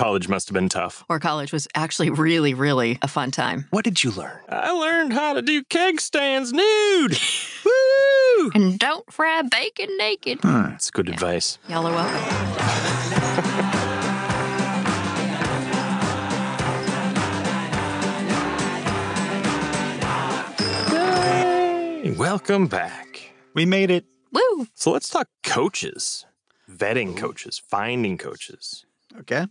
college must have been tough. or college was actually really, really a fun time. What did you learn? I learned how to do keg stands nude. Woo! And don't fry bacon naked. Hmm, that's good advice. Y'all are welcome. Welcome back. We made it. Woo! So let's talk coaches, vetting coaches, finding coaches. Okay.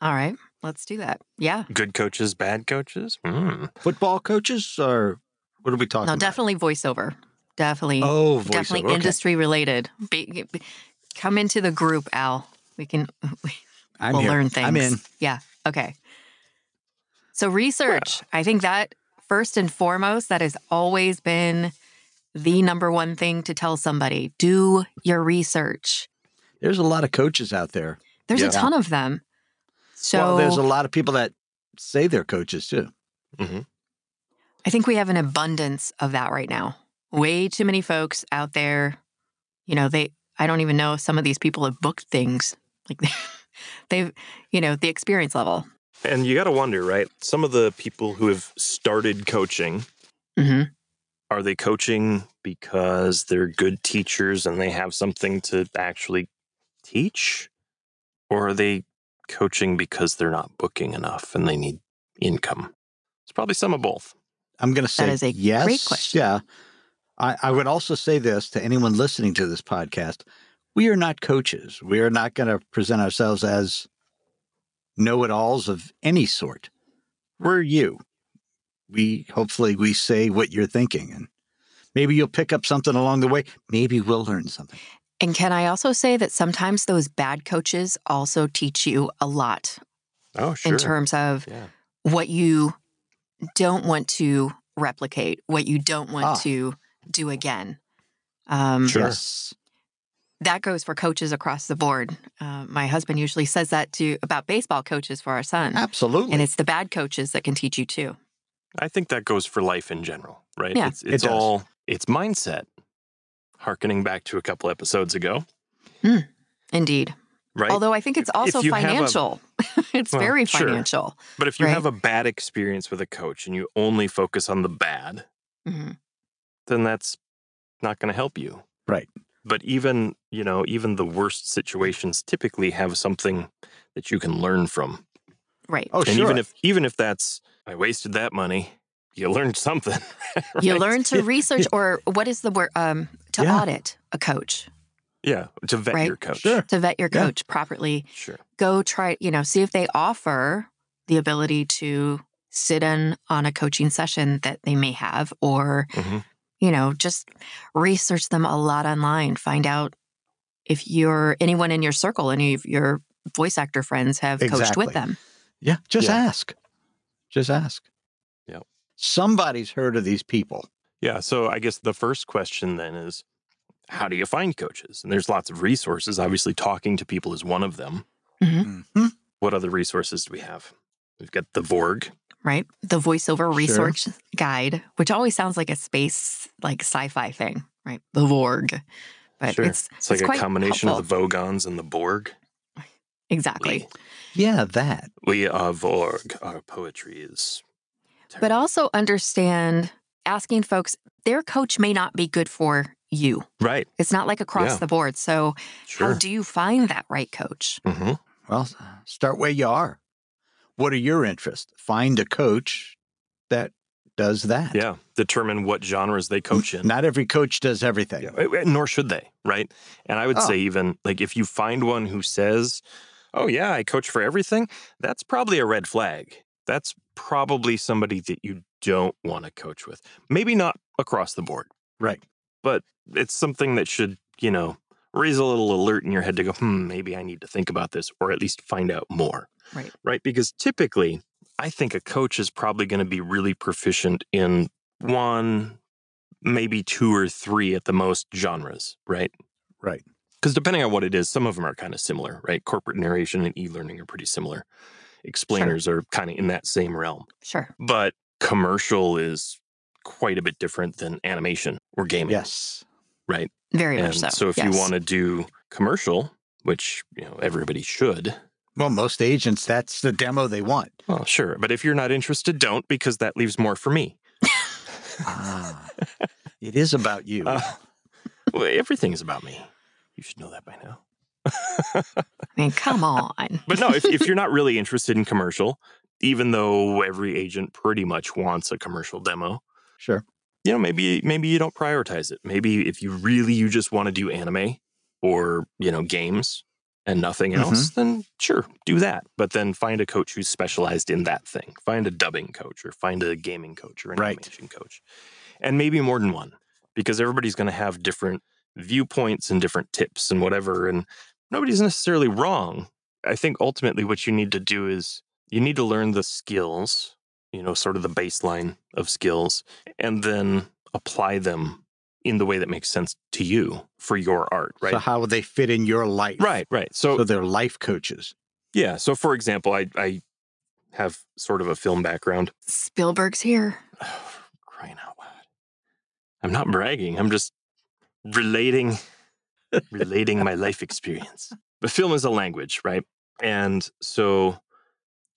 All right, let's do that. Yeah. Good coaches, bad coaches. Mm. Football coaches or what are we talking No, about? definitely voiceover. Definitely. Oh, voiceover. definitely okay. industry related. Be, be- come into the group, Al. We can I'm we'll here. learn things. I'm in. Yeah. Okay. So research. I think that first and foremost, that has always been the number one thing to tell somebody. Do your research. There's a lot of coaches out there. There's Yeah. a ton of them. So well, there's a lot of people that say they're coaches too. hmm I think we have an abundance of that right now. Way too many folks out there, you know, they I don't even know if some of these people have booked things. Like they've, you know, the experience level. And you got to wonder, right? Some of the people who have started coaching, hmm are they coaching because they're good teachers and they have something to actually teach? Or are they coaching because they're not booking enough and they need income? It's probably some of both. I'm going to say is a yes. great question. Yeah. I, I would also say this to anyone listening to this podcast. We are not coaches. We are not going to present ourselves as know it alls of any sort. We're you. We hopefully we say what you're thinking and maybe you'll pick up something along the way. Maybe we'll learn something. And can I also say that sometimes those bad coaches also teach you a lot Oh, sure. in terms of yeah. what you don't want to replicate, what you don't want Ah. to do again. Um, Sure. Yes. That goes for coaches across the board. Uh, my husband usually says that to about baseball coaches for our son, Absolutely. and it's the bad coaches that can teach you too. I think that goes for life in general, right? Yeah. It's, It it's does. all, it's mindset. Harkening back to a couple episodes ago, Indeed. right? Although I think it's also if you have a- financial. it's Well, very sure. financial. but if you right. have a bad experience with a coach and you only focus on the bad, hmm then that's not going to help you. Right. But even, you know, even the worst situations typically have something that you can learn from. Right. oh, and sure. even if even if that's I wasted that money, you learned something. You right? learn to research, or what is the word? Um, to Yeah. audit a coach, Yeah, to vet Right. your coach. Sure. to vet your Yeah. coach properly. Sure. Go try, you know, see if they offer the ability to sit in on a coaching session that they may have, or Mhm. you know, just research them a lot online. Find out if you're anyone in your circle, any of your voice actor friends have coached with them. Yeah, just Yeah. ask. Just ask. Yep. Somebody's heard of these people. Yeah. So I guess the first question then is how do you find coaches? And there's lots of resources. Obviously, talking to people is one of them. Mm-hmm. What other resources do we have? We've got the Vorg. right? The voiceover Sure. research guide, which always sounds like a space, like sci-fi thing, right? The Vorg, but Sure. it's It's like a quite combination helpful. of the Vogons and the Borg. exactly. Yeah, that. We are Vorg. Our poetry is. But also understand asking folks, their coach may not be good for you. right. It's not like across Yeah. the board. So Sure. how do you find that right coach? hmm Well, start where you are. What are your interests? Find a coach that does that. Yeah. Determine what genres they coach in. Not every coach does everything. Yeah, eh, eh, nor should they, right? And I would Oh. say even like if you find one who says, "Oh yeah, I coach for everything," that's probably a red flag. That's probably somebody that you don't want to coach with. Maybe not across the board, Right. but it's something that should, you know, raise a little alert in your head to go, "Hmm, maybe I need to think about this or at least find out more." Right. Right? Because typically, I think a coach is probably going to be really proficient in one, maybe two or three at the most genres, right? Right. Because depending on what it is, some of them are kind of similar, right? Corporate narration and e learning are pretty similar. Explainers are kind of in that same realm. Sure. But commercial is quite a bit different than animation or gaming, Yes. right? Very And much so. so if you want to do commercial, which you know everybody should, Well, most agents, that's the demo they want. Well, sure. But if you're not interested, don't because that leaves more for me. Ah, it is about you. Uh, well, everything's about me. You should know that by now. I mean, come on. But no, if, if you're not really interested in commercial, even though every agent pretty much wants a commercial demo, sure. you know, maybe maybe you don't prioritize it. Maybe if you really you just want to do anime or you know games and nothing mm-hmm. else, then sure, do that. But then find a coach who's specialized in that thing. Find a dubbing coach or find a gaming coach or an Right. animation coach, and maybe more than one because everybody's going to have different viewpoints and different tips and whatever. And nobody's necessarily wrong. I think ultimately what you need to do is you need to learn the skills, you know, sort of the baseline of skills, and then apply them in the way that makes sense to you for your art, right? So how would they fit in your life? right, right. So, So they're life coaches. yeah. So for example, I, I have sort of a film background. Spielberg's here. crying out loud. I'm not bragging. I'm just relating relating my life experience. But film is a language, right? And so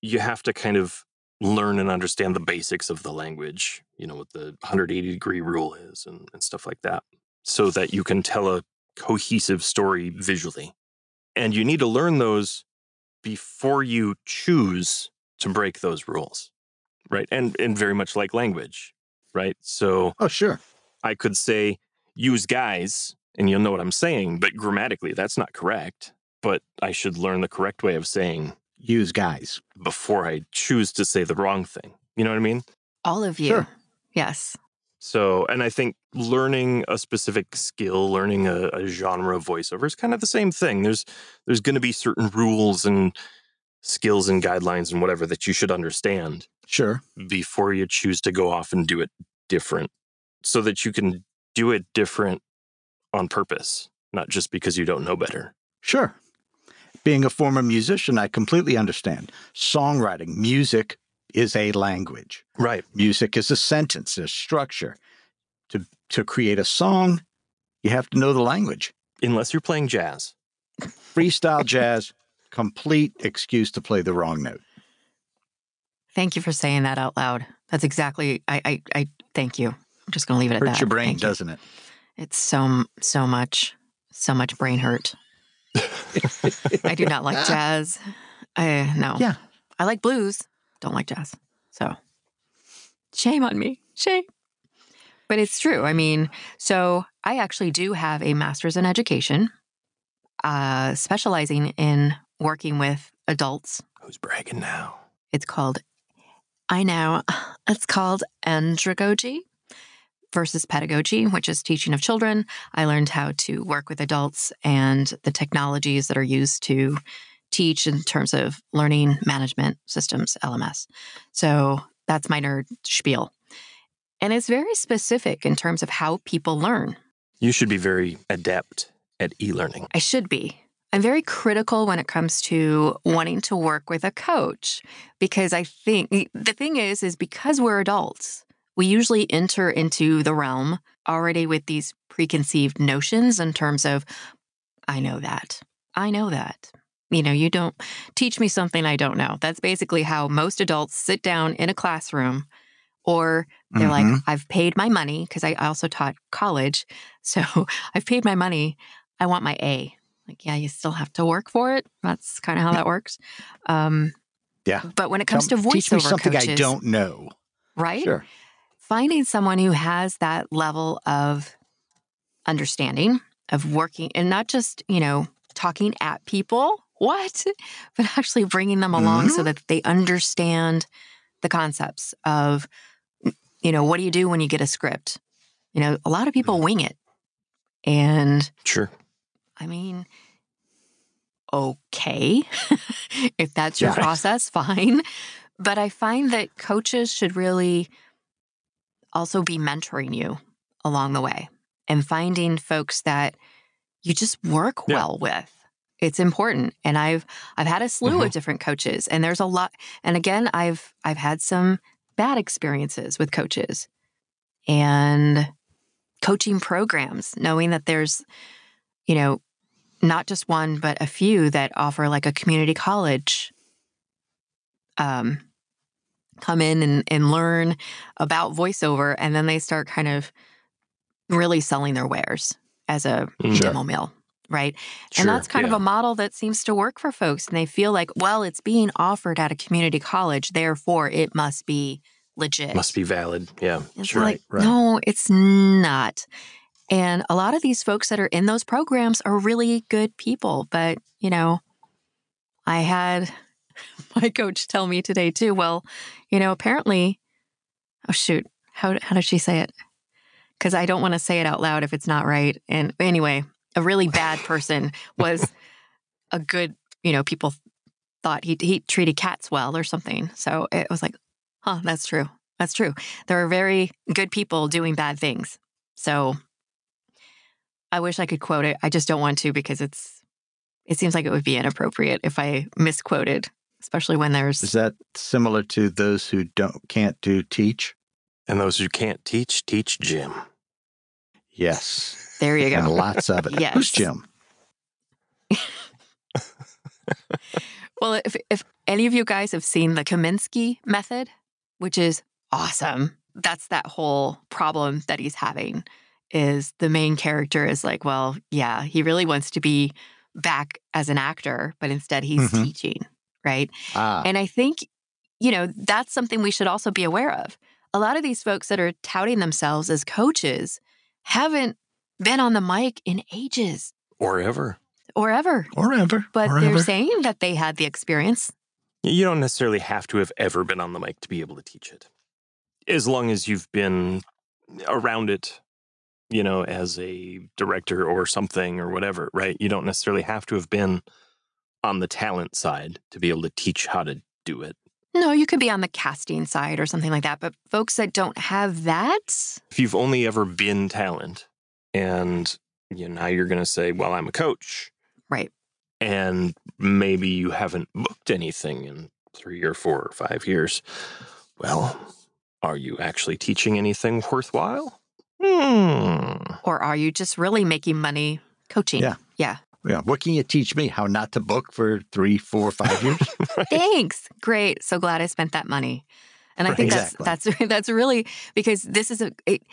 you have to kind of learn and understand the basics of the language, you know, what the 180 degree rule is and, and stuff like that, so that you can tell a cohesive story visually. And you need to learn those before you choose to break those rules, right? And and very much like language, right? So Oh, sure. I could say use guys and you'll know what I'm saying, but grammatically that's not correct. But I should learn the correct way of saying Use guys. before I choose to say the wrong thing. You know what I mean? All of you. Sure. Yes. So, and I think learning a specific skill, learning a, a genre of voiceover is kind of the same thing. There's there's going to be certain rules and skills and guidelines and whatever that you should understand Sure. before you choose to go off and do it different so that you can do it different on purpose, not just because you don't know better. Sure. Being a former musician, I completely understand. Songwriting, music is a language. Right. Music is a sentence, a structure. To to create a song, you have to know the language. Unless you're playing jazz. Freestyle jazz, complete excuse to play the wrong note. Thank you for saying that out loud. That's exactly. I. I. I thank you. I'm just going to leave it at that. Hurts your brain, Thank doesn't it? It's so so much, so much brain hurt. I do not like jazz. I no. Yeah. I like blues. Don't like jazz. So shame on me. Shame. But it's true. I mean, so I actually do have a master's in education, uh, specializing in working with adults. Who's bragging now? It's called, I know, it's called andragogy versus pedagogy, which is teaching of children. I learned how to work with adults and the technologies that are used to teach in terms of learning management systems, LMS. So that's my nerd spiel. And it's very specific in terms of how people learn. You should be very adept at e learning. I should be. I'm very critical when it comes to wanting to work with a coach because I think the thing is is because we're adults, we usually enter into the realm already with these preconceived notions in terms of I know that. I know that. You know, you don't teach me something I don't know. That's basically how most adults sit down in a classroom or they're like, Mhm. I've paid my money because I also taught college. So I've paid my money. I want my A. Like, yeah, you still have to work for it. That's kind of how that works. Um, Yeah. But when it comes Come- to teach me voiceover something coaches, I don't know. right? Sure. Finding someone who has that level of understanding of working and not just, you know, talking at people, what? But actually bringing them along Mm-hmm. so that they understand the concepts of, you know, what do you do when you get a script? You know, a lot of people Mm-hmm. wing it. And Sure. I mean, okay. if that's your Yeah. process, fine. But I find that coaches should really also be mentoring you along the way and finding folks that you just work Yeah. well with. It's important. And I've I've had a slew Mhm. of different coaches and there's a lot and again I've I've had some bad experiences with coaches and coaching programs knowing that there's you know not just one, but a few that offer like a community college. Um, come in and, and learn about voiceover, and then they start kind of really selling their wares as a Mm. Sure. demo mill, right? Sure, and that's kind yeah. of a model that seems to work for folks. And they feel like, well, it's being offered at a community college, therefore it must be legit. must be valid. Yeah, It's sure. like, right. no, it's not. And a lot of these folks that are in those programs are really good people. But, you know, I had my coach tell me today too, well, you know, apparently, oh, shoot, how, how did she say it? Because I don't want to say it out loud if it's not right. And anyway, a really bad person was a good, you know, people thought he, he treated cats well or something. So it was like, huh, that's true. That's true. There are very good people doing bad things. So I wish I could quote it. I just don't want to because it's it seems like it would be inappropriate if I misquoted, especially when there's Is that similar to those who don't can't do teach? And those who can't teach, teach Jim. Yes. there you And go. lots of it. Yes. Who's Jim? Well, if if any of you guys have seen the Kominsky method, which is awesome, that's that whole problem that he's having is the main character is like, well, yeah, he really wants to be back as an actor, but instead he's Mhm. teaching, right? Ah, And I think, you know, that's something we should also be aware of. A lot of these folks that are touting themselves as coaches haven't been on the mic in ages Or ever. or ever, or ever. but or they're ever. saying that they had the experience. You don't necessarily have to have ever been on the mic to be able to teach it. As long as you've been around it, you know, as a director or something or whatever, right? You don't necessarily have to have been on the talent side to be able to teach how to do it. No, you could be on the casting side or something like that, but folks that don't have that, If you've only ever been talent and you know, now you're going to say, well, I'm a coach. Right. And maybe you haven't booked anything in three or four or five years. Well, are you actually teaching anything worthwhile? Hmm. or are you just really making money coaching? Yeah. Yeah. Yeah. What can you teach me? How not to book for three, four, five years? Thanks. Great. So glad I spent that money. And I Right. think Exactly. that's that's that's really because this is a it,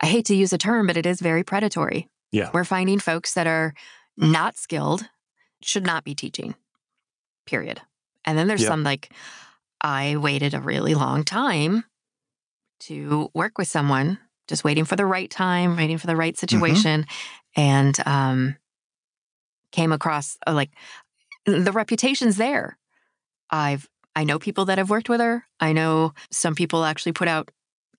I hate to use a term, but it is very predatory. Yeah. We're finding folks that are not skilled should not be teaching. Period. And then there's Yeah. some like I waited a really long time to work with someone, just waiting for the right time, waiting for the right situation, and um, came across uh, like the reputation's there. I've I know people that have worked with her. I know some people actually put out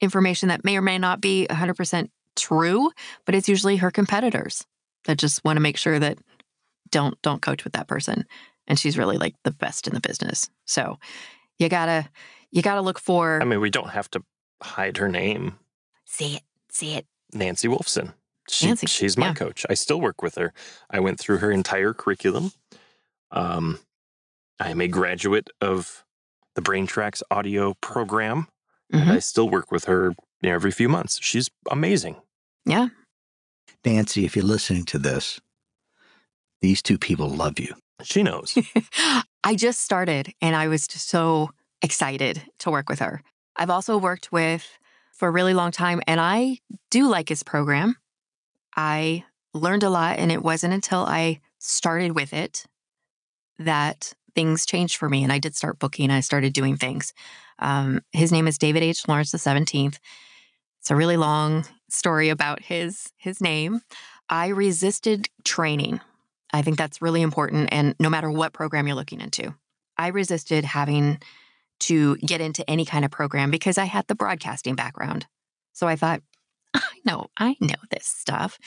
information that may or may not be 100% true, but it's usually her competitors that just want to make sure that don't don't coach with that person. And she's really like the best in the business. So you gotta you gotta look for I mean, we don't have to hide her name. see it, see it. Nancy Wolfson. She, Nancy, she's my yeah. coach. I still work with her. I went through her entire curriculum. Um, I am a graduate of the BrainTracks audio program, and Mhm. I still work with her you know, every few months. She's amazing. Yeah. Nancy, if you're listening to this, these two people love you. She knows. I just started and I was just so excited to work with her. I've also worked with for a really long time and I do like his program. I learned a lot and it wasn't until I started with it that things changed for me and I did start booking. I started doing things. Um, his name is David H. Lawrence the 17th. It's a really long story about his his name. I resisted training. I think that's really important. And no matter what program you're looking into, I resisted having to get into any kind of program because I had the broadcasting background. So I thought, I know, I know this stuff.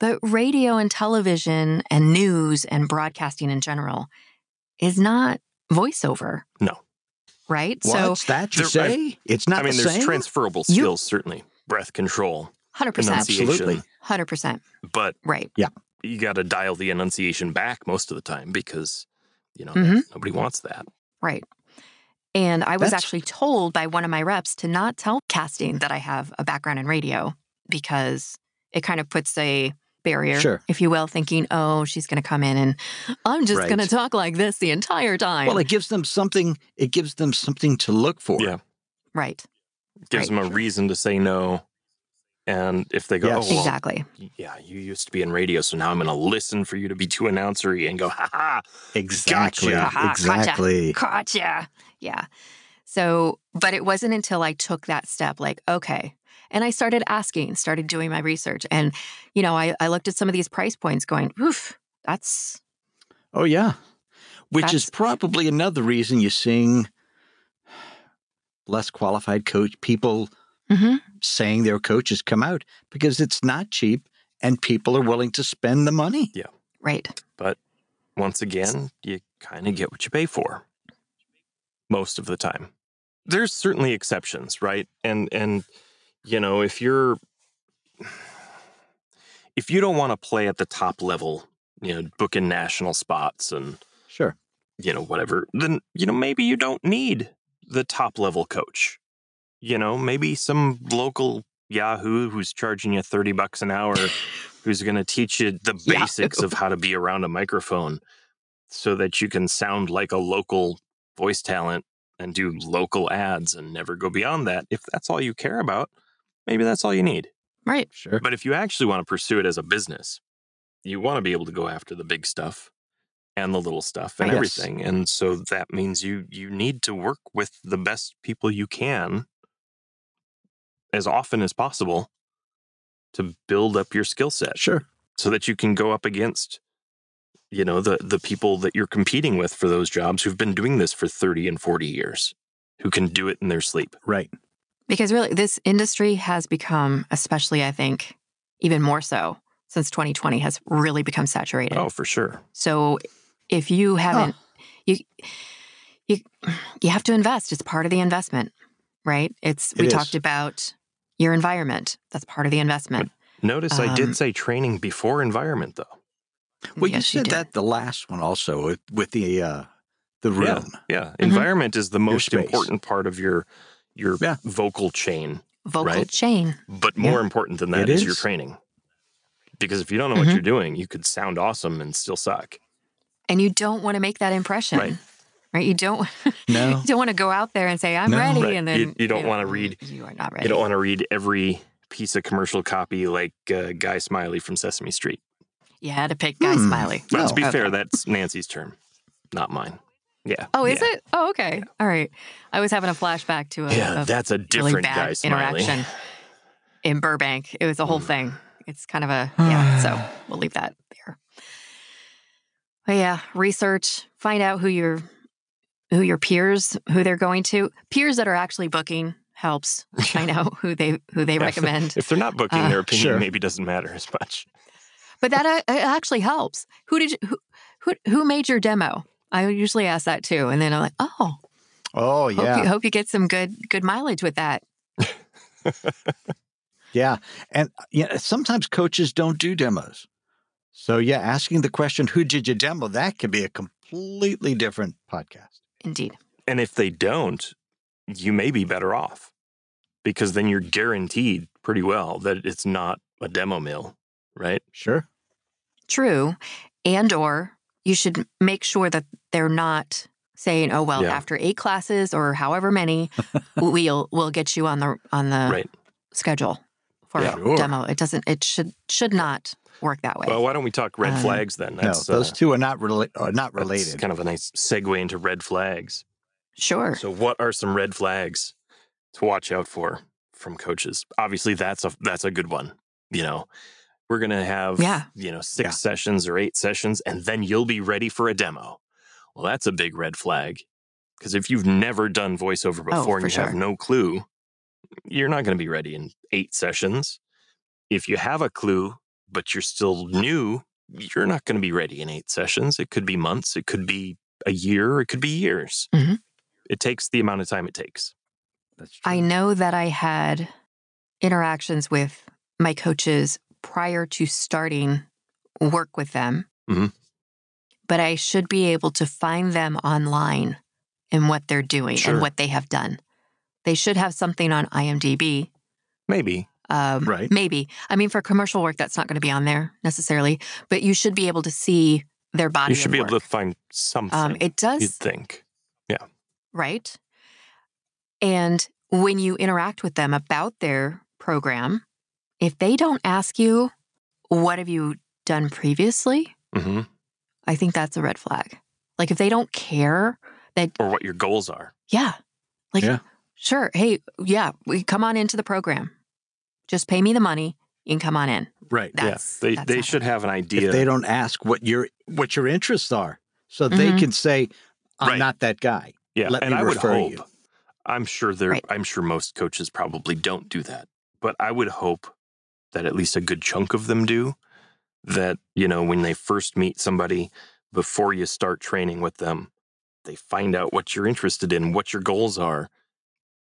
But radio and television and news and broadcasting in general is not voiceover. No. Right? So, what's that you there- I- say? it's not I mean, the there's same. transferable You- skills, certainly. Breath control, 100%. Absolutely. 100%. But Right. Yeah. You got to dial the enunciation back most of the time because, you know, Mhm. nobody wants that. Right. And I was That's- actually told by one of my reps to not tell casting that I have a background in radio because it kind of puts a barrier, Sure. if you will, thinking, oh, she's going to come in and I'm just Right. going to talk like this the entire time. Well, it gives them something. It gives them something to look for. Yeah. right. Gives Right. them a reason to say no. And if they go, oh, Yes. oh, well, exactly. yeah, you used to be in radio, so now I'm going to listen for you to be too announcery and go, ha ha. Exactly. Gotcha. Aha, Exactly. Gotcha. Yeah. So, but it wasn't until I took that step, like, okay. And I started asking, started doing my research. And, you know, I, I looked at some of these price points going, oof, that's, Oh yeah. Which is probably another reason you're seeing less qualified coach people Mhm. saying their coaches come out because it's not cheap and people are willing to spend the money. Yeah. Right. But once again, you kind of get what you pay for most of the time. There's certainly exceptions, right? And and you know, if you're if you don't want to play at the top level, you know, booking national spots and Sure. you know whatever, then you know maybe you don't need the top level coach. You know, maybe some local Yahoo who's charging you 30 bucks an hour who's going to teach you the basics of how to be around a microphone so that you can sound like a local voice talent and do local ads and never go beyond that. If that's all you care about, maybe that's all you need. Right. Sure. But if you actually want to pursue it as a business, you want to be able to go after the big stuff and the little stuff and Yes. everything. And so that means you you need to work with the best people you can as often as possible to build up your skill set Sure. so that you can go up against you know the the people that you're competing with for those jobs who've been doing this for 30 and 40 years who can do it in their sleep. Right. Because really, this industry has become, especially I think, even more so since 2020 has really become saturated. Oh, for sure. So if you haven't, you you you have to invest. It's part of the investment, right? It's It we is. talked about your environment. That's part of the investment. Notice I Um, did say training before environment though. Well, Yes, you you said did. that the last one also with, with the uh, the room. Yeah, Mm-hmm. environment is the most important part of your your Yeah. vocal chain, Vocal right? chain. but more Yeah. important than that is, is your training. Because if you don't know what Mhm. you're doing, you could sound awesome and still suck. And you don't want to make that impression. Right. Right? You don't No. you don't want to go out there and say, I'm No. ready. Right. And then You- you don't know, wanna read- You are not ready. You don't want to read every piece of commercial copy like uh, Guy Smiley from Sesame Street. You had to pick Guy Hmm. Smiley. But No. to be Okay. fair, that's Nancy's term, not mine. Yeah. Oh, is yeah. it? Oh, okay. All right. I was having a flashback to a, Yeah, a that's a really different bad Guy Smiley. interaction in Burbank. It was a whole Hmm. thing. It's kind of a yeah. So we'll leave that there. But yeah, research. Find out who your who your peers, who they're going to. Peers that are actually booking helps. Find out who they who they Yeah, recommend. If they're not booking, Uh, their opinion sure. maybe doesn't matter as much. But that uh, actually helps. Who did you, who, who who made your demo? I usually ask that too, and then I'm like, oh, Oh hope, yeah. you, hope you get some good good mileage with that. Yeah. And uh, yeah, sometimes coaches don't do demos. So yeah, asking the question, who did you demo? That could be a completely different podcast. Indeed. And if they don't, you may be better off because then you're guaranteed pretty well that it's not a demo mill, right? Sure. True. And or you should make sure that they're not saying, "Oh well, Yeah. after eight classes or however many, we'll we'll get you on the on the right. schedule for Yeah. a Sure. demo." It doesn't. It should should not work that way. Well, why don't we talk red Um, flags then? no, those uh, two are not rela- are not that's related. kind of a nice segue into red flags. sure. So, what are some red flags to watch out for from coaches? Obviously, that's a that's a good one. You know, we're gonna have Yeah. you know six Yeah. sessions or eight sessions, and then you'll be ready for a demo. Well, that's a big red flag because if you've never done voiceover Oh, before and for you have no clue, you're not going to be ready in eight sessions. If you have a clue but you're still new, you're not going to be ready in eight sessions. It could be months, it could be a year, it could be years. Mhm. It takes the amount of time it takes. That's true. I know that I had interactions with my coaches prior to starting work with them, Mhm. but I should be able to find them online and what they're doing Sure. and what they have done. They should have something on IMDb Maybe. Um, Right. Maybe. I mean, for commercial work, that's not going to be on there necessarily, but you should be able to see their body. You should be able to find something. Um, it does, You'd think. Yeah. Right? And when you interact with them about their program, if they don't ask you, what have you done previously? hmm I think that's a red flag. Like if they don't care that, Or what your goals are. yeah, like, Yeah. sure. Hey, yeah, we come on into the program. Just pay me the money. You can come on in. Right. That's, yeah, they that's they should it. have an idea. If they don't ask what your what your interests are, so they Mhm. can say, "I'm Right. not that guy." yeah, let and me I would hope. you. I'm sure there. Right. I'm sure most coaches probably don't do that, but I would hope that at least a good chunk of them do. That you know, when they first meet somebody, before you start training with them, they find out what you're interested in, what your goals are,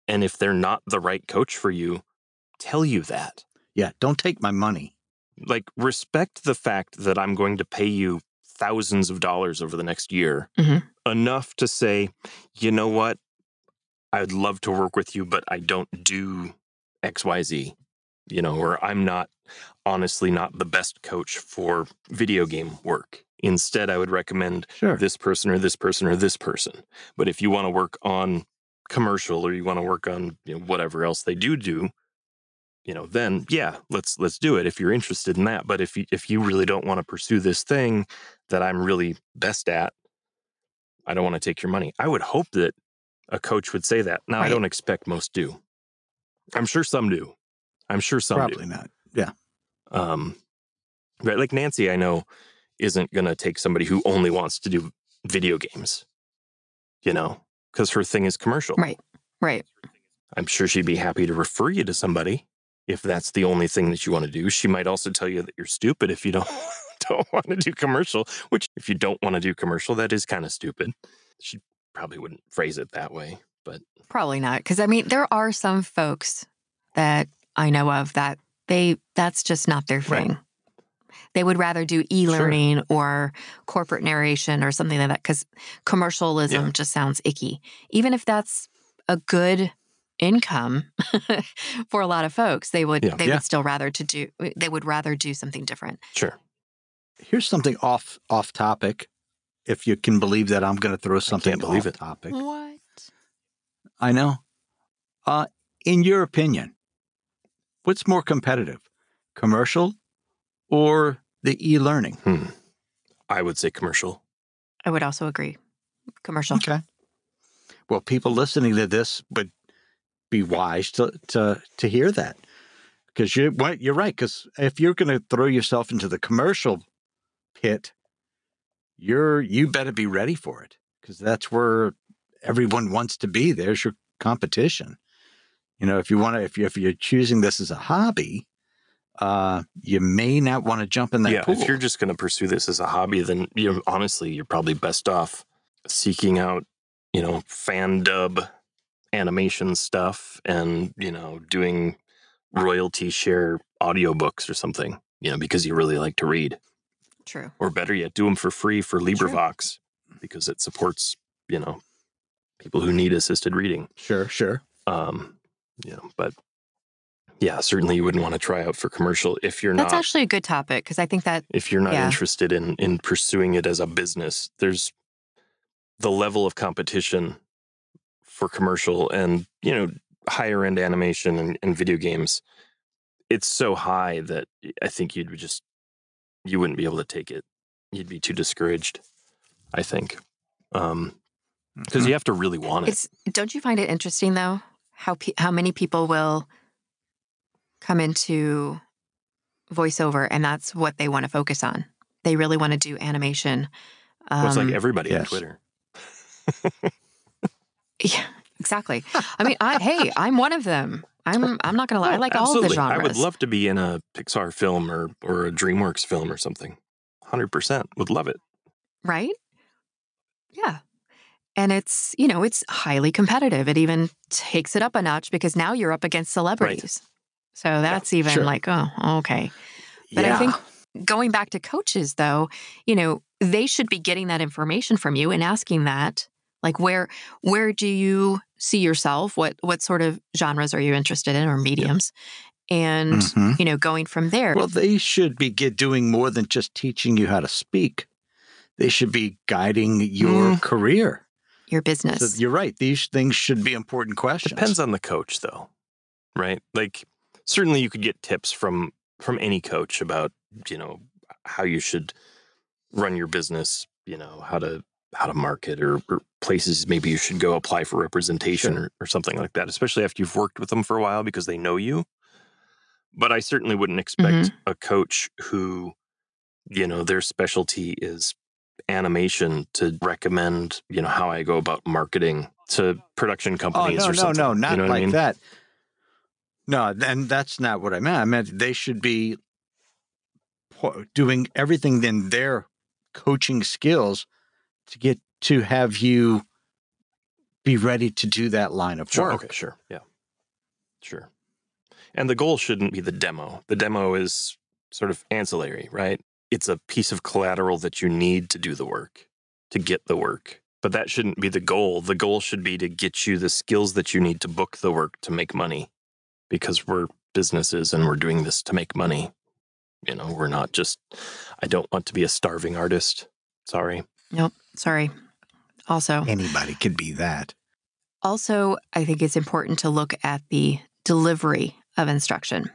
and if they're not the right coach for you, tell you that. Yeah. Don't take my money. like respect the fact that I'm going to pay you thousands of dollars over the next year Mhm. enough to say, you know what? I'd love to work with you, but I don't do XYZ, you know, or I'm not honestly not the best coach for video game work. Instead, I would recommend Sure. this person or this person or this person. But if you want to work on commercial or you want to work on you know, whatever else they do do, you know, then yeah, let's let's do it if you're interested in that. But if you if you really don't want to pursue this thing that I'm really best at, I don't want to take your money. I would hope that a coach would say that. Now I don't expect most do. I'm sure some do. I'm sure some do. Probably not. Yeah. Um, right, like Nancy, I know isn't going to take somebody who only wants to do video games, you know, because her thing is commercial. Right. Right. I'm sure she'd be happy to refer you to somebody if that's the only thing that you want to do. She might also tell you that you're stupid if you don't don't want to do commercial, which if you don't want to do commercial, that is kind of stupid. She probably wouldn't phrase it that way, but Probably not. Because I mean, there are some folks that I know of that they that's just not their Right. thing. They would rather do e-learning or corporate narration or something like that because commercialism Yeah. just sounds icky. Even if that's a good income for a lot of folks, they would Yeah. they Yeah. would still rather to do they would rather do something different. sure. Here's something off off topic. If you can believe that, I'm going to throw something i believe off it. topic. What? I know. Uh, in your opinion, what's more competitive, commercial or the e-learning? Hmm. I would say commercial. I would also agree. Commercial. Okay. Well, people listening to this would be wise to to to hear that because you well, you're right. Because if you're going to throw yourself into the commercial pit, you're you better be ready for it because that's where everyone wants to be. There's your competition. You know, if you want to, if you if you're choosing this as a hobby, uh, you may not want to jump in that yeah, pool. if you're just going to pursue this as a hobby, then you know, honestly, you're probably best off seeking out, you know, fan dub animation stuff and, you know, doing royalty share audiobooks or something, you know, because you really like to read. True. Or better yet, do them for free for LibriVox because it supports, you know, people who need assisted reading. sure, sure. Um, you know, but yeah, certainly you wouldn't want to try out for commercial if you're That's not That's actually a good topic because I think that if you're not Yeah. interested in in pursuing it as a business there's the level of competition for commercial and you know higher end animation and, and video games it's so high that i think you'd just you wouldn't be able to take it. You'd be too discouraged i think um because you have to really want it. It's don't you find it interesting though how pe- how many people will come into voiceover and that's what they want to focus on. They really want to do animation. Um, well, it's like everybody on twitter yeah, exactly. I mean, I, hey, I'm one of them. I'm I'm not gonna lie. I Oh, like all of the genres. i would love to be in a pixar film or or a dreamworks film or something 100% would love it right? Yeah. And it's, you know, it's highly competitive. It even takes it up a notch because now you're up against celebrities. So that's even sure. like, oh, okay. But yeah. I think going back to coaches though, you know, they should be getting that information from you and asking that like where where do you see yourself? What what sort of genres are you interested in or mediums? and Mhm. you know going from there. Well, they should be get, doing more than just teaching you how to speak. They should be guiding your Mm. career. Your business. So you're right. These things should be important questions. Depends on the coach, though, right? Like certainly you could get tips from from any coach about you know how you should run your business. You know how to how to market or, or places maybe you should go apply for representation Sure. or, or something like that. Especially after you've worked with them for a while because they know you. But I certainly wouldn't expect mm-hmm. a coach who, you know, their specialty is animation to recommend, you know, how I go about marketing to production Oh companies no, or no, something. no, not you know like I mean? that. No, and that's not what I meant. I meant they should be doing everything in their coaching skills to get to have you be ready to do that line of Sure. work. Okay. Sure. Yeah. Sure. And the goal shouldn't be the demo. The demo is sort of ancillary, right? It's a piece of collateral that you need to do the work, to get the work. But that shouldn't be the goal. The goal should be to get you the skills that you need to book the work to make money because we're businesses and we're doing this to make money. You know, we're not just, I don't want to be a starving artist. Sorry. Nope. Sorry. Also, Anybody could be that. Also, I think it's important to look at the delivery of instruction.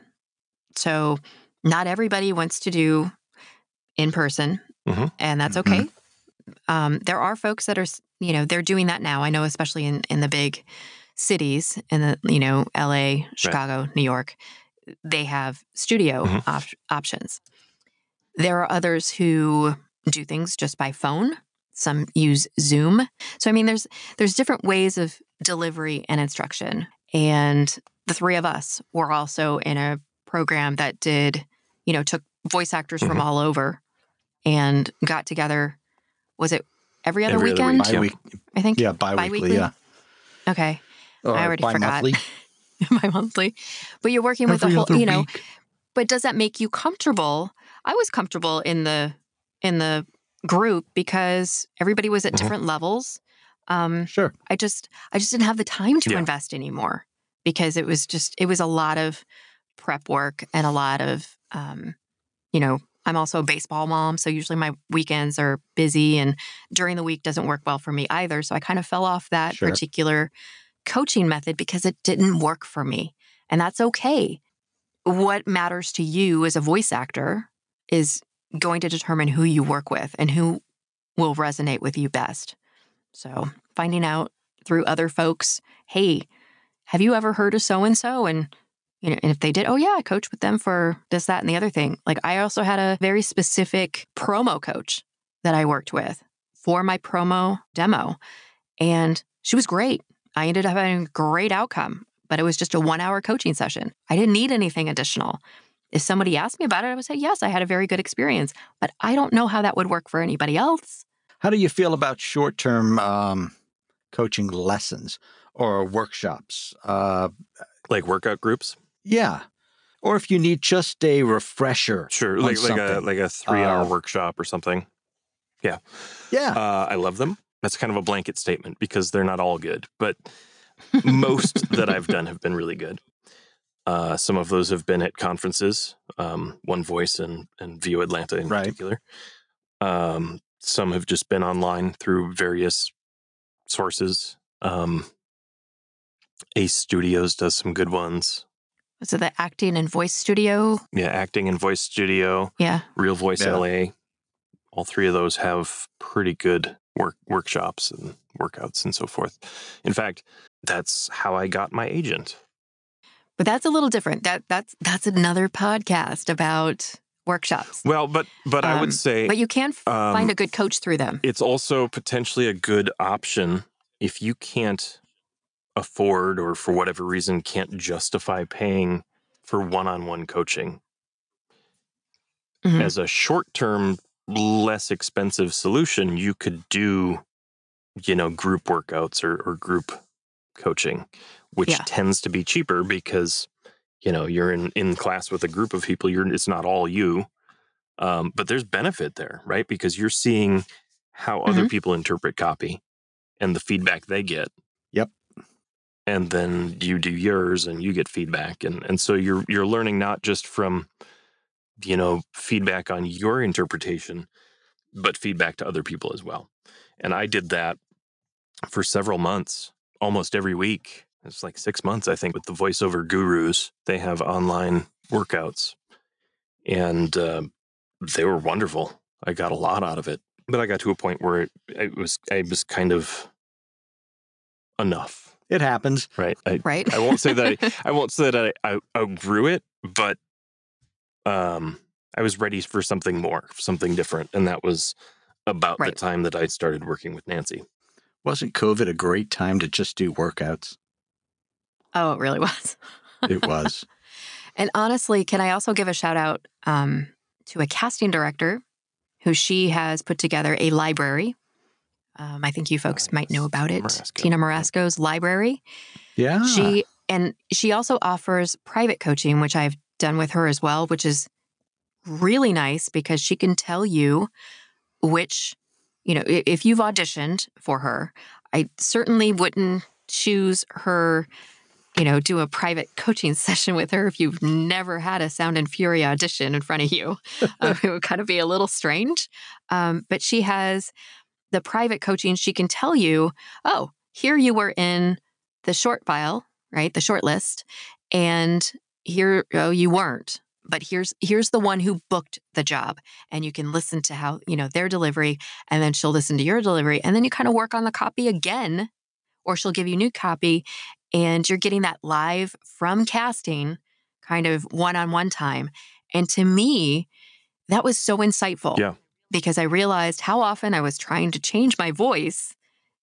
So, not everybody wants to do in person, Mhm. and that's okay. Um, there are folks that are, you know, they're doing that now. I know, especially in, in the big cities, in the, you know, LA, Chicago, New York, they have studio Mhm. op- options. There are others who do things just by phone. Some use Zoom. So I mean, there's there's different ways of delivery and instruction. And the three of us were also in a program that did, you know, took voice actors from Mhm. all over and got together. Was it every other Every other weekend? week, yeah. Bi-week, I think. yeah, bi-weekly, Bi-weekly? yeah. Okay. Or I already forgot. bi-monthly. My monthly. But you're working with Every a whole, you know, week. but does that make you comfortable? I was comfortable in the in the group because everybody was at Mhm. different levels. Um, Sure. I just I just didn't have the time to Yeah. invest anymore because it was just it was a lot of prep work and a lot of um, you know I'm also a baseball mom, so usually my weekends are busy and during the week doesn't work well for me either. So I kind of fell off that Sure. particular coaching method because it didn't work for me, and that's okay. What matters to you as a voice actor is going to determine who you work with and who will resonate with you best. So finding out through other folks, hey, have you ever heard of so and so? And you know, and if they did, oh yeah, I coached with them for this, that, and the other thing. Like I also had a very specific promo coach that I worked with for my promo demo, and she was great. I ended up having a great outcome, but it was just a one-hour coaching session. I didn't need anything additional. If somebody asked me about it, I would say, yes, I had a very good experience, but I don't know how that would work for anybody else. How do you feel about short term um, coaching lessons or workshops? Uh, Like workout groups? Yeah. Or if you need just a refresher. Sure. Like, like a like a three hour Uh, workshop or something. Yeah. Yeah. Uh, I love them. That's kind of a blanket statement because they're not all good, but most that I've done have been really good. Uh, some of those have been at conferences, um, One Voice and and VO Atlanta in Right. particular. Um, some have just been online through various sources. Um, Ace Studios does some good ones. So the acting and voice studio, Yeah, acting and voice studio. yeah. Real Voice Yeah. LA. All three of those have pretty good work workshops and workouts and so forth. In fact, that's how I got my agent. But that's a little different. That that's that's another podcast about workshops. Well, but but I Um, would say But you can f- um, find a good coach through them. it's also potentially a good option if you can't afford or for whatever reason can't justify paying for one-on-one coaching Mhm. as a short-term less expensive solution you could do you know group workouts or, or group coaching which Yeah. tends to be cheaper because you know you're in in class with a group of people you're it's not all you um, but there's benefit there right because you're seeing how other Mm-hmm. people interpret copy and the feedback they get. And then you do yours and you get feedback. And and so you're you're learning not just from you know feedback on your interpretation but feedback to other people as well. And i did that for several months almost every week. It's like 6 months i think with the voiceover gurus. They have online workouts. And uh, they were wonderful. I got a lot out of it. But i got to a point where it, it was i was kind of enough It happens. right I, Right. I won't say that I, I won't say that I, I outgrew it, but um, I was ready for something more, something different, and that was about the time that I started working with Nancy. Wasn't COVID a great time to just do workouts? oh, it really was. It was. And honestly, can I also give a shout out um, to a casting director who she has put together a library. Um, I think you folks might know about it. Morasco. Tina Morasco's library. yeah. She and she also offers private coaching, which I've done with her as well, which is really nice because she can tell you which, you know, if you've auditioned for her, I certainly wouldn't choose her, you know, do a private coaching session with her if you've never had a Sound and Fury audition in front of you. Um, it would kind of be a little strange. Um, but she has the private coaching. She can tell you, oh, here you were in the short file, right? The short list. And here oh, you weren't. But here's here's the one who booked the job. And you can listen to how, you know, their delivery, and then she'll listen to your delivery. And then you kind of work on the copy again, or she'll give you new copy. And you're getting that live from casting kind of one-on-one time. And to me, that was so insightful. Yeah. Because I realized how often I was trying to change my voice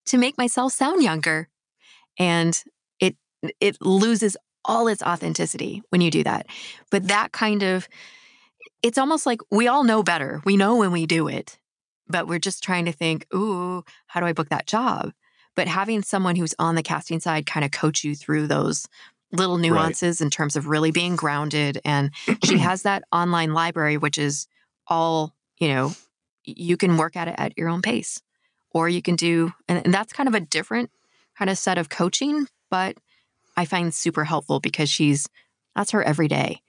to make myself sound younger. And it it loses all its authenticity when you do that. But that kind of it's almost like we all know better. We know when we do it but we're just trying to think ooh how do i book that job? But having someone who's on the casting side kind of coach you through those little nuances in terms of really being grounded and she has that online library which is all you know you can work at it at your own pace or you can do and, and that's kind of a different kind of set of coaching but i find super helpful because she's that's her every day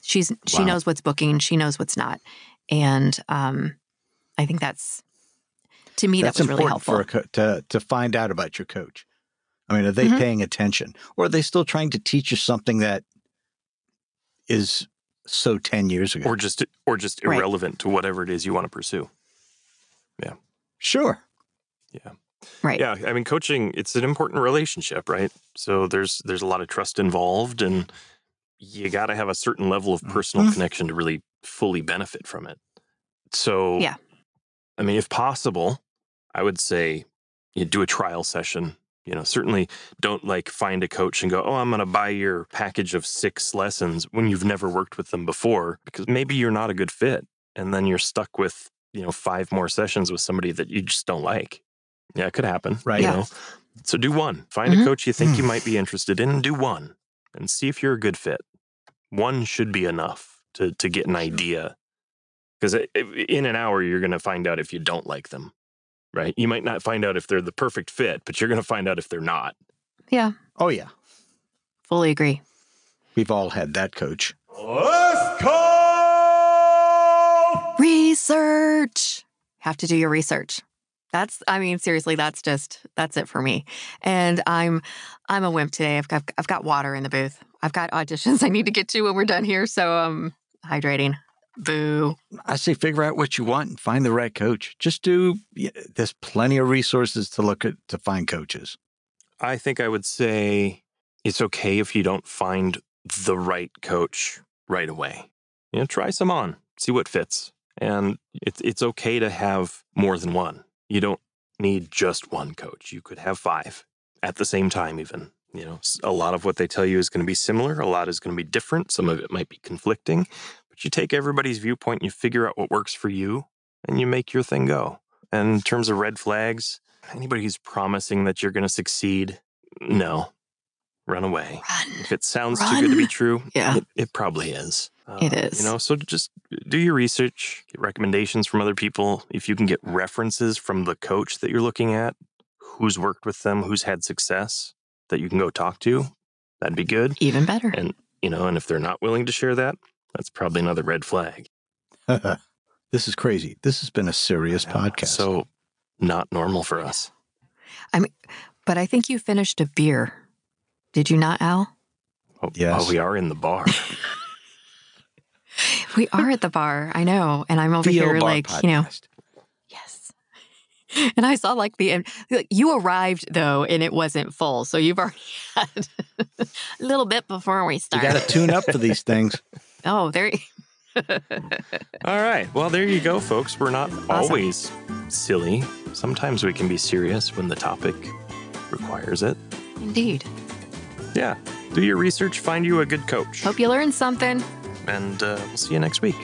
she's she knows what's booking she knows what's not and um i think that's to me That's that was really helpful for a co- to to find out about your coach. I mean, are they Mhm. paying attention, or are they still trying to teach you something that is so ten years ago? Or just or just Right. irrelevant to whatever it is you want to pursue. Yeah. Sure, Yeah. right Yeah, I mean coaching it's an important relationship, right? So there's there's a lot of trust involved and you got to have a certain level of personal Mhm. connection to really fully benefit from it. So Yeah. I mean if possible, I would say you do a trial session. You know, certainly don't like find a coach and go, "Oh, I'm going to buy your package of 6 lessons" when you've never worked with them before because maybe you're not a good fit and then you're stuck with, you know, five more sessions with somebody that you just don't like. Yeah, it could happen. Right. You Yeah. know? So do one. Find Mhm. a coach you think you might be interested in and do one and see if you're a good fit. One should be enough to to get an idea. Because in an hour, you're going to find out if you don't like them, right? You might not find out if they're the perfect fit, but you're going to find out if they're not. yeah. Oh yeah, fully agree. We've all had that coach. Let's call research! Have to do your research. That's i mean seriously that's just that's it for me. And i'm i'm a wimp today. I've got i've got water in the booth. I've got auditions i need to get to when we're done here. So um hydrating boo I say figure out what you want and find the right coach. Just do. There's plenty of resources to look at to find coaches. I think I would say it's okay if you don't find the right coach right away. You know, try some on, see what fits. And it's it's okay to have more than one. You don't need just one coach. You could have five at the same time even. You know, a lot of what they tell you is going to be similar, a lot is going to be different, some of it might be conflicting, but you take everybody's viewpoint and you figure out what works for you and you make your thing go. And in terms of red flags, anybody who's promising that you're going to succeed, no, run away. run If it sounds too good to be true, Yeah. it, it probably is. Uh, It is. You know, so just do your research, get recommendations from other people. If you can get references from the coach that you're looking at, who's worked with them, who's had success, that you can go talk to, that'd be good. Even better. And, you know, and if they're not willing to share that, that's probably another red flag. this is crazy. This has been a serious podcast. So not normal for us. I mean, but I think you finished a beer. Did you not, Al? Oh, oh Yes. oh, we are in the bar. We are at the bar. I know. And I'm over VO here Bar like, you know, yes. And I saw like the, like, you arrived though, and it wasn't full. So you've already had a little bit before we started. You got to tune up for these things. Oh, there. All right. Well, there you go, folks. We're not always silly. Sometimes we can be serious when the topic requires it. Indeed. Yeah. Do your research, find you a good coach. Hope you learned something. And uh, we'll see you next week.